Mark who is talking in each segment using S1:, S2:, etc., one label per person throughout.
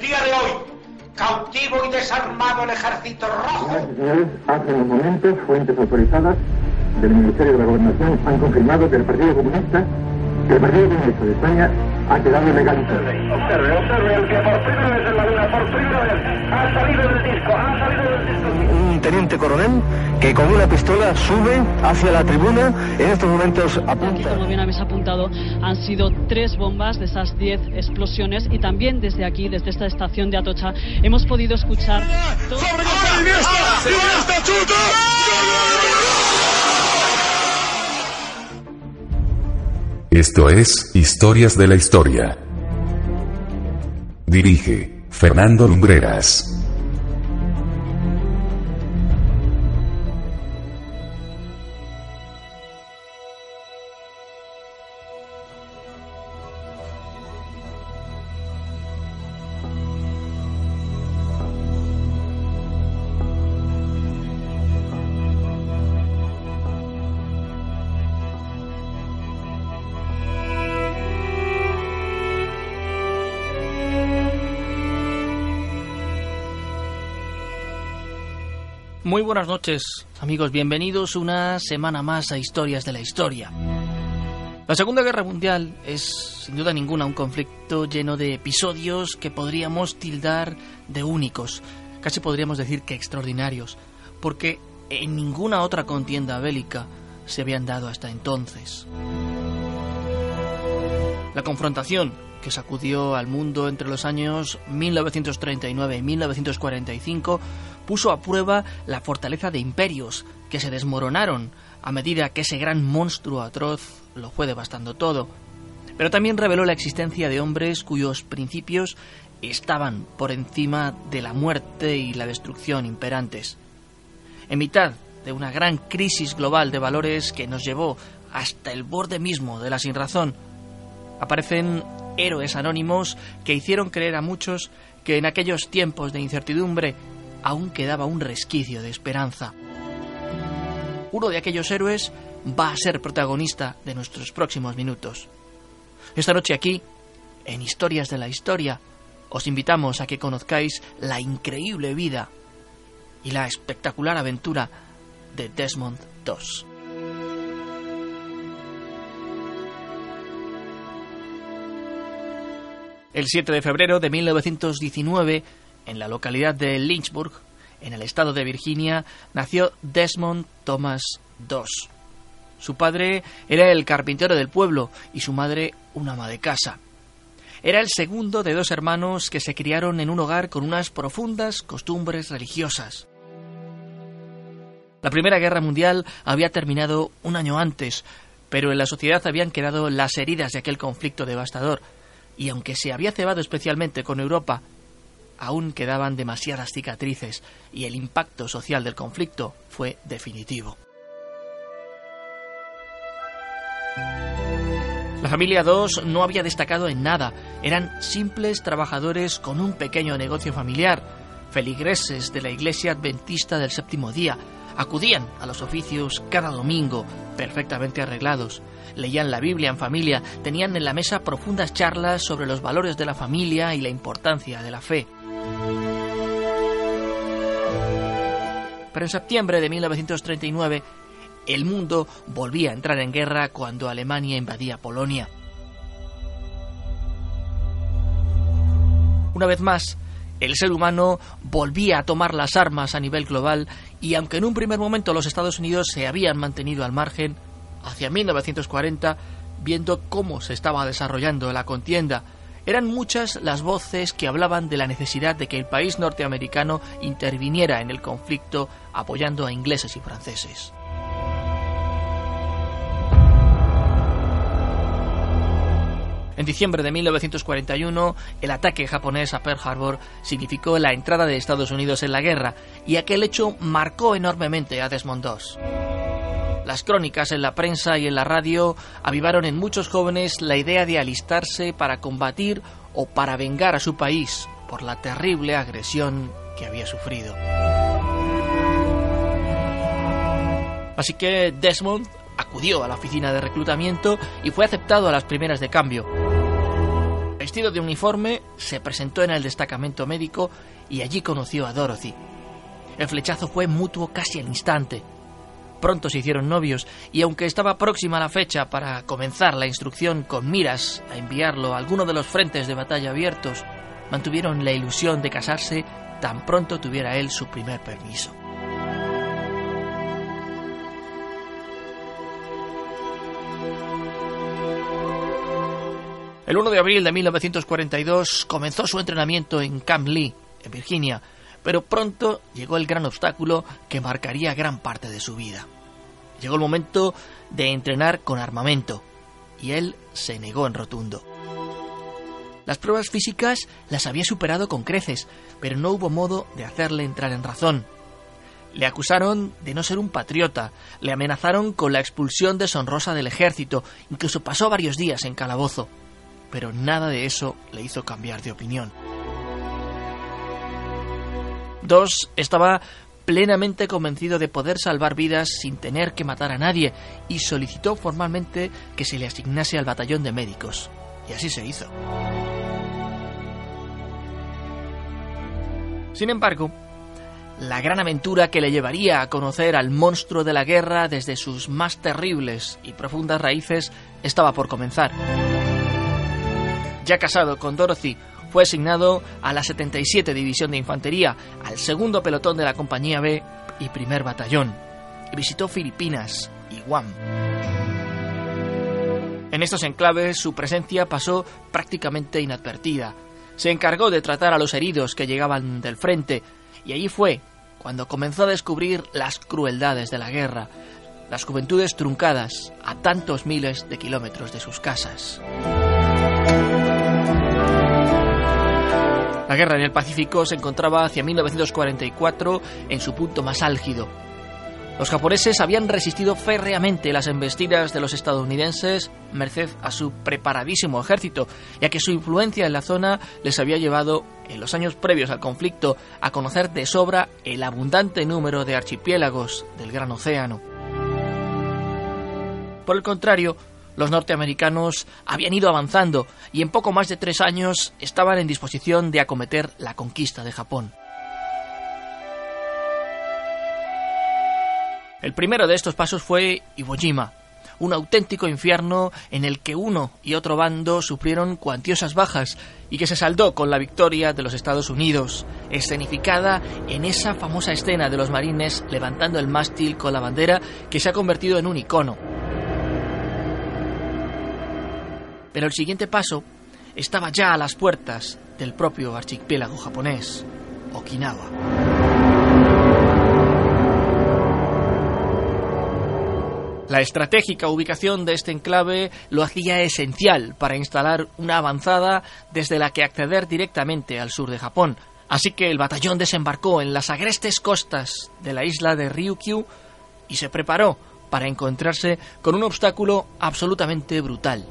S1: el día de hoy, cautivo y desarmado el ejército rojo.
S2: señores, hace unos momentos, fuentes autorizadas del Ministerio de la Gobernación han confirmado que el Partido Comunista, que el Partido Comunista de España ha quedado legalizado.
S3: Observe, observe, el que por primera vez en la vida, por primera vez, ha salido del disco, ha salido del disco.
S4: Teniente coronel que con una pistola sube hacia la tribuna, en estos momentos
S5: Aquí,
S4: apunta.
S5: como bien habéis apuntado, han sido tres bombas de esas diez explosiones y también desde aquí, desde esta estación de Atocha, hemos podido escuchar... to-
S6: Esto es Historias de la Historia. Dirige Fernando Lumbreras.
S7: Muy buenas noches, amigos. Bienvenidos una semana más a Historias de la Historia. La Segunda Guerra Mundial es, sin duda ninguna, un conflicto lleno de episodios que podríamos tildar de únicos, casi podríamos decir que extraordinarios, porque en ninguna otra contienda bélica se habían dado hasta entonces. La confrontación que sacudió al mundo entre los años 1939 y 1945 puso a prueba la fortaleza de imperios que se desmoronaron a medida que ese gran monstruo atroz lo fue devastando todo. Pero también reveló la existencia de hombres cuyos principios estaban por encima de la muerte y la destrucción imperantes. En mitad de una gran crisis global de valores que nos llevó hasta el borde mismo de la sinrazón, aparecen héroes anónimos que hicieron creer a muchos que en aquellos tiempos de incertidumbre aún quedaba un resquicio de esperanza. Uno de aquellos héroes va a ser protagonista de nuestros próximos minutos. Esta noche aquí, en Historias de la Historia, os invitamos a que conozcáis la increíble vida y la espectacular aventura de Desmond II. El 7 de febrero de 1919, en la localidad de Lynchburg, en el estado de Virginia, nació Desmond Thomas II. Su padre era el carpintero del pueblo y su madre una ama de casa. Era el segundo de dos hermanos que se criaron en un hogar con unas profundas costumbres religiosas. La Primera Guerra Mundial había terminado un año antes, pero en la sociedad habían quedado las heridas de aquel conflicto devastador, y aunque se había cebado especialmente con Europa, aún quedaban demasiadas cicatrices y el impacto social del conflicto fue definitivo. La familia 2 no había destacado en nada, eran simples trabajadores con un pequeño negocio familiar, feligreses de la iglesia adventista del séptimo día, acudían a los oficios cada domingo, perfectamente arreglados, leían la Biblia en familia, tenían en la mesa profundas charlas sobre los valores de la familia y la importancia de la fe. Pero en septiembre de 1939, el mundo volvía a entrar en guerra cuando Alemania invadía Polonia. Una vez más, el ser humano volvía a tomar las armas a nivel global y aunque en un primer momento los Estados Unidos se habían mantenido al margen, hacia 1940, viendo cómo se estaba desarrollando la contienda, eran muchas las voces que hablaban de la necesidad de que el país norteamericano interviniera en el conflicto apoyando a ingleses y franceses. En diciembre de 1941, el ataque japonés a Pearl Harbor significó la entrada de Estados Unidos en la guerra, y aquel hecho marcó enormemente a Desmond II. Las crónicas en la prensa y en la radio avivaron en muchos jóvenes la idea de alistarse para combatir o para vengar a su país por la terrible agresión que había sufrido. Así que Desmond acudió a la oficina de reclutamiento y fue aceptado a las primeras de cambio. Vestido de uniforme, se presentó en el destacamento médico y allí conoció a Dorothy. El flechazo fue mutuo casi al instante. Pronto se hicieron novios y aunque estaba próxima la fecha para comenzar la instrucción con miras a enviarlo a alguno de los frentes de batalla abiertos, mantuvieron la ilusión de casarse tan pronto tuviera él su primer permiso. El 1 de abril de 1942 comenzó su entrenamiento en Camp Lee, en Virginia, pero pronto llegó el gran obstáculo que marcaría gran parte de su vida. Llegó el momento de entrenar con armamento, y él se negó en rotundo. Las pruebas físicas las había superado con creces, pero no hubo modo de hacerle entrar en razón. Le acusaron de no ser un patriota, le amenazaron con la expulsión deshonrosa del ejército, incluso pasó varios días en calabozo. Pero nada de eso le hizo cambiar de opinión. Dos estaba plenamente convencido de poder salvar vidas sin tener que matar a nadie y solicitó formalmente que se le asignase al batallón de médicos. Y así se hizo. Sin embargo, la gran aventura que le llevaría a conocer al monstruo de la guerra desde sus más terribles y profundas raíces estaba por comenzar. Ya casado con Dorothy, fue asignado a la 77 División de Infantería, al segundo pelotón de la Compañía B y primer batallón, visitó Filipinas y Guam. En estos enclaves su presencia pasó prácticamente inadvertida. Se encargó de tratar a los heridos que llegaban del frente, y allí fue cuando comenzó a descubrir las crueldades de la guerra, las juventudes truncadas a tantos miles de kilómetros de sus casas. La guerra en el Pacífico se encontraba hacia 1944 en su punto más álgido. Los japoneses habían resistido férreamente las embestidas de los estadounidenses merced a su preparadísimo ejército, ya que su influencia en la zona les había llevado, en los años previos al conflicto, a conocer de sobra el abundante número de archipiélagos del Gran Océano. Por el contrario, los norteamericanos habían ido avanzando y en poco más de tres años estaban en disposición de acometer la conquista de Japón. El primero de estos pasos fue Iwo Jima, un auténtico infierno en el que uno y otro bando sufrieron cuantiosas bajas y que se saldó con la victoria de los Estados Unidos, escenificada en esa famosa escena de los marines levantando el mástil con la bandera que se ha convertido en un icono. Pero el siguiente paso estaba ya a las puertas del propio archipiélago japonés, Okinawa. La estratégica ubicación de este enclave lo hacía esencial para instalar una avanzada desde la que acceder directamente al sur de Japón. Así que el batallón desembarcó en las agrestes costas de la isla de Ryukyu y se preparó para encontrarse con un obstáculo absolutamente brutal,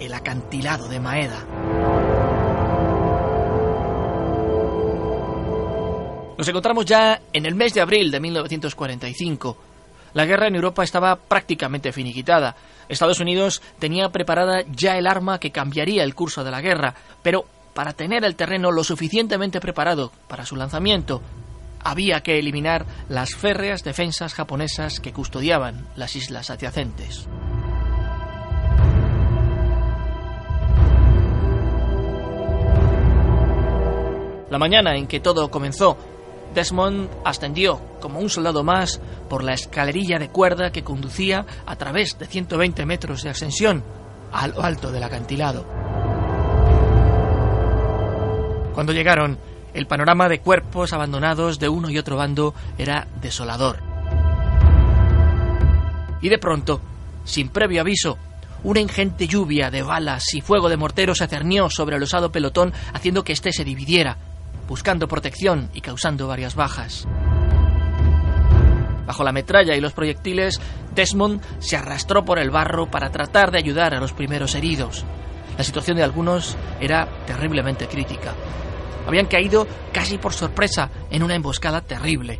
S7: el acantilado de Maeda. Nos encontramos ya en el mes de abril de 1945. La guerra en Europa estaba prácticamente finiquitada. Estados Unidos tenía preparada ya el arma que cambiaría el curso de la guerra, pero para tener el terreno lo suficientemente preparado para su lanzamiento, había que eliminar las férreas defensas japonesas que custodiaban las islas adyacentes. La mañana en que todo comenzó, Desmond ascendió como un soldado más por la escalerilla de cuerda que conducía a través de 120 metros de ascensión a lo alto del acantilado. Cuando llegaron, el panorama de cuerpos abandonados de uno y otro bando era desolador. Y de pronto, sin previo aviso, una ingente lluvia de balas y fuego de morteros se cernió sobre el osado pelotón haciendo que éste se dividiera buscando protección y causando varias bajas. Bajo la metralla y los proyectiles, Desmond se arrastró por el barro para tratar de ayudar a los primeros heridos. La situación de algunos era terriblemente crítica. Habían caído casi por sorpresa en una emboscada terrible.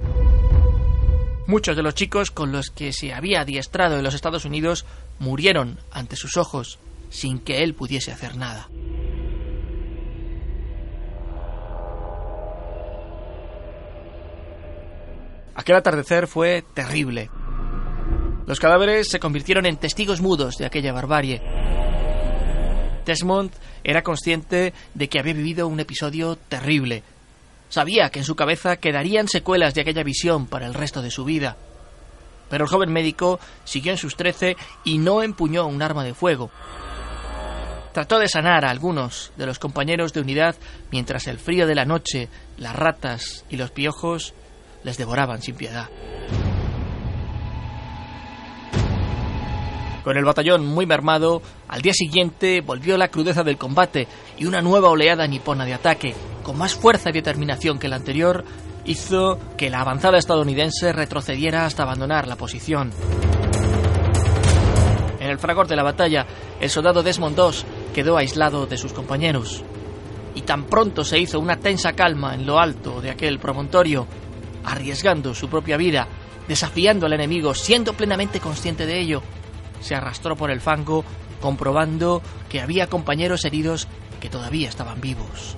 S7: Muchos de los chicos con los que se había adiestrado en los Estados Unidos murieron ante sus ojos sin que él pudiese hacer nada. Aquel atardecer fue terrible. Los cadáveres se convirtieron en testigos mudos de aquella barbarie. Desmond era consciente de que había vivido un episodio terrible. Sabía que en su cabeza quedarían secuelas de aquella visión para el resto de su vida. Pero el joven médico siguió en sus trece y no empuñó un arma de fuego. Trató de sanar a algunos de los compañeros de unidad mientras el frío de la noche, las ratas y los piojos les devoraban sin piedad. Con el batallón muy mermado, al día siguiente volvió la crudeza del combate y una nueva oleada nipona de ataque, con más fuerza y determinación que la anterior, hizo que la avanzada estadounidense retrocediera hasta abandonar la posición. En el fragor de la batalla, el soldado Desmond II quedó aislado de sus compañeros. Y tan pronto se hizo una tensa calma en lo alto de aquel promontorio, arriesgando su propia vida, desafiando al enemigo, siendo plenamente consciente de ello, se arrastró por el fango, comprobando que había compañeros heridos que todavía estaban vivos.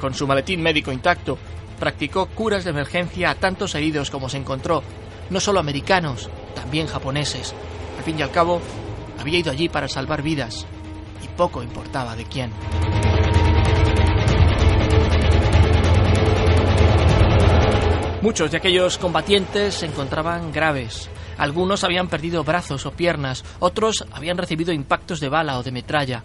S7: Con su maletín médico intacto, practicó curas de emergencia a tantos heridos como se encontró, no solo americanos, también japoneses. Al fin y al cabo, había ido allí para salvar vidas, y poco importaba de quién. Muchos de aquellos combatientes se encontraban graves. Algunos habían perdido brazos o piernas, otros habían recibido impactos de bala o de metralla.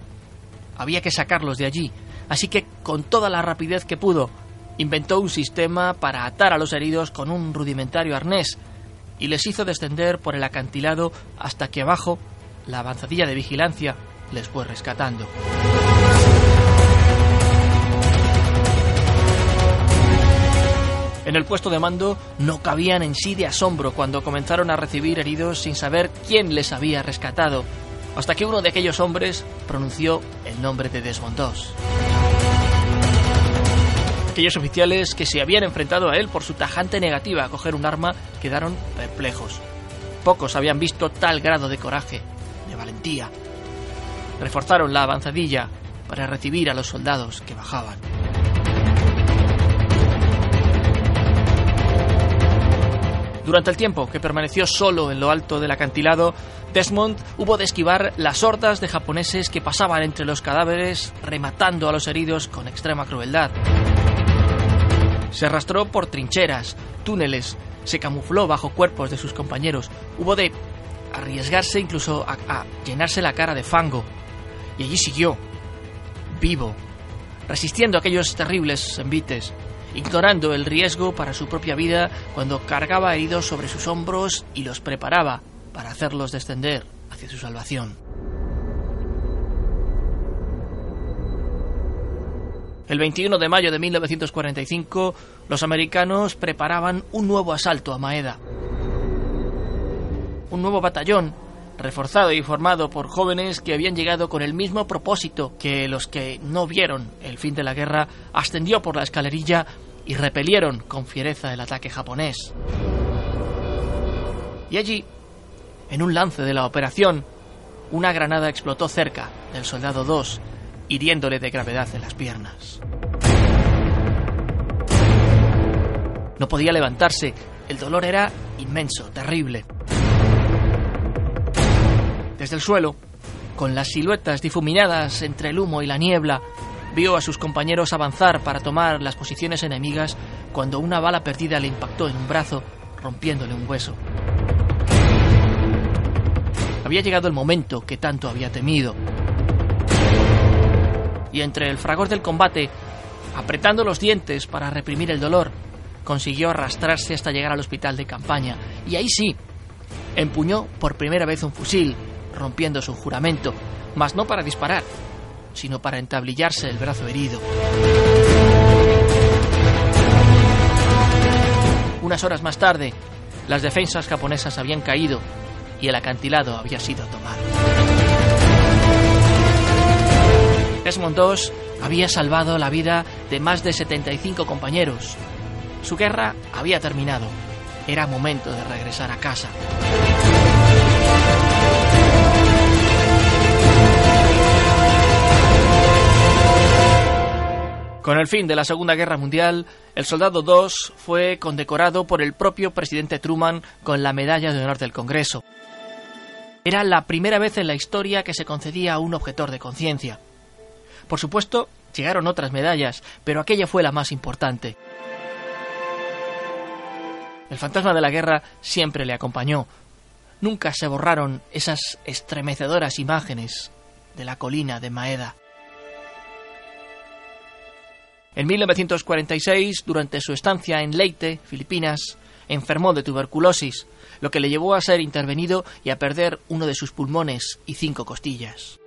S7: Había que sacarlos de allí, así que con toda la rapidez que pudo, inventó un sistema para atar a los heridos con un rudimentario arnés y les hizo descender por el acantilado hasta que abajo la avanzadilla de vigilancia les fue rescatando. En el puesto de mando no cabían en sí de asombro cuando comenzaron a recibir heridos sin saber quién les había rescatado, hasta que uno de aquellos hombres pronunció el nombre de Desmond II. Aquellos oficiales que se habían enfrentado a él por su tajante negativa a coger un arma quedaron perplejos. Pocos habían visto tal grado de coraje, de valentía. Reforzaron la avanzadilla para recibir a los soldados que bajaban. Durante el tiempo que permaneció solo en lo alto del acantilado, Desmond hubo de esquivar las hordas de japoneses que pasaban entre los cadáveres, rematando a los heridos con extrema crueldad. Se arrastró por trincheras, túneles, se camufló bajo cuerpos de sus compañeros, hubo de arriesgarse incluso a, a llenarse la cara de fango. Y allí siguió, vivo, resistiendo aquellos terribles envites ignorando el riesgo para su propia vida cuando cargaba heridos sobre sus hombros y los preparaba para hacerlos descender hacia su salvación. El 21 de mayo de 1945, los americanos preparaban un nuevo asalto a Maeda. Un nuevo batallón, reforzado y formado por jóvenes que habían llegado con el mismo propósito que los que no vieron el fin de la guerra, ascendió por la escalerilla y repelieron con fiereza el ataque japonés. Y allí, en un lance de la operación, una granada explotó cerca del soldado 2, hiriéndole de gravedad en las piernas. No podía levantarse, el dolor era inmenso, terrible. Desde el suelo, con las siluetas difuminadas entre el humo y la niebla, vio a sus compañeros avanzar para tomar las posiciones enemigas cuando una bala perdida le impactó en un brazo, rompiéndole un hueso. Había llegado el momento que tanto había temido. Y entre el fragor del combate, apretando los dientes para reprimir el dolor, consiguió arrastrarse hasta llegar al hospital de campaña. Y ahí sí, empuñó por primera vez un fusil, rompiendo su juramento, mas no para disparar, sino para entablillarse el brazo herido. Unas horas más tarde, las defensas japonesas habían caído y el acantilado había sido tomado. Desmond II había salvado la vida de más de 75 compañeros. Su guerra había terminado. Era momento de regresar a casa. Con el fin de la Segunda Guerra Mundial, el soldado 2 fue condecorado por el propio presidente Truman con la Medalla de Honor del Congreso. Era la primera vez en la historia que se concedía a un objetor de conciencia. Por supuesto, llegaron otras medallas, pero aquella fue la más importante. El fantasma de la guerra siempre le acompañó. Nunca se borraron esas estremecedoras imágenes de la colina de Maeda. En 1946, durante su estancia en Leyte, Filipinas, enfermó de tuberculosis, lo que le llevó a ser intervenido y a perder uno de sus pulmones y cinco costillas.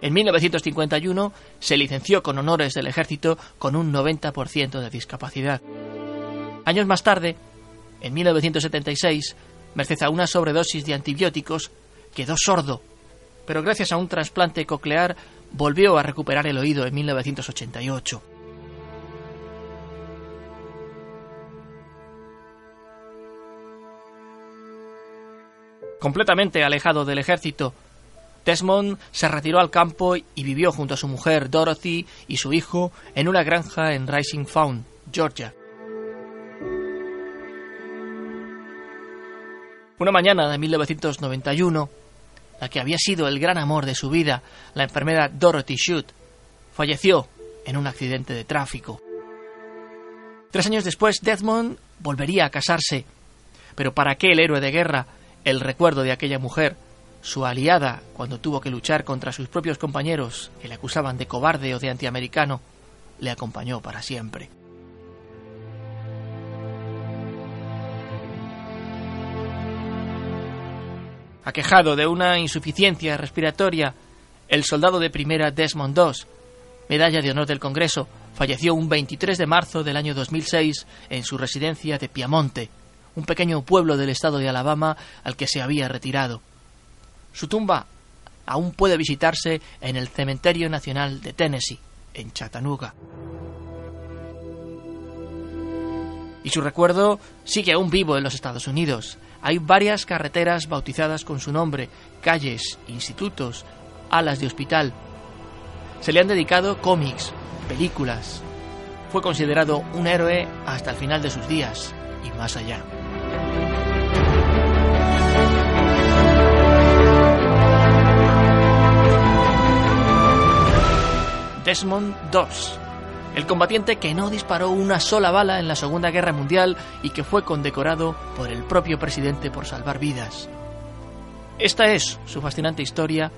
S7: En 1951 se licenció con honores del ejército con un 90% de discapacidad. Años más tarde, en 1976, merced a una sobredosis de antibióticos, quedó sordo pero gracias a un trasplante coclear volvió a recuperar el oído en 1988. Completamente alejado del ejército, Desmond se retiró al campo y vivió junto a su mujer Dorothy y su hijo en una granja en Rising Fawn, Georgia. Una mañana de 1991, la que había sido el gran amor de su vida, la enfermera Dorothy Shute, falleció en un accidente de tráfico. Tres años después, Desmond volvería a casarse, pero para aquel héroe de guerra, el recuerdo de aquella mujer, su aliada cuando tuvo que luchar contra sus propios compañeros que le acusaban de cobarde o de antiamericano, le acompañó para siempre. Aquejado de una insuficiencia respiratoria, el soldado de primera Desmond II, medalla de honor del Congreso, falleció un 23 de marzo del año 2006 en su residencia de Piamonte, un pequeño pueblo del estado de Alabama al que se había retirado. Su tumba aún puede visitarse en el Cementerio Nacional de Tennessee, en Chattanooga. Y su recuerdo sigue aún vivo en los Estados Unidos. Hay varias carreteras bautizadas con su nombre, calles, institutos, alas de hospital. Se le han dedicado cómics, películas. Fue considerado un héroe hasta el final de sus días y más allá. Desmond II el combatiente que no disparó una sola bala en la Segunda Guerra Mundial y que fue condecorado por el propio presidente por salvar vidas. Esta es su fascinante historia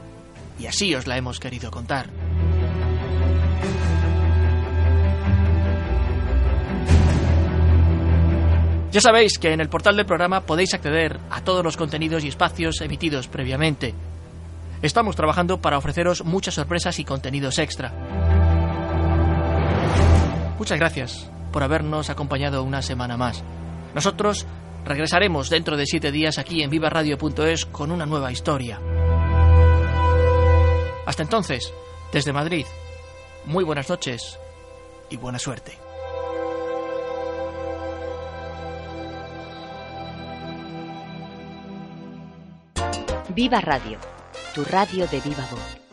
S7: y así os la hemos querido contar. Ya sabéis que en el portal del programa podéis acceder a todos los contenidos y espacios emitidos previamente. Estamos trabajando para ofreceros muchas sorpresas y contenidos extra. Muchas gracias por habernos acompañado una semana más. Nosotros regresaremos dentro de siete días aquí en vivaradio.es con una nueva historia. Hasta entonces, desde Madrid, muy buenas noches y buena suerte.
S8: Viva Radio, tu radio de viva voz.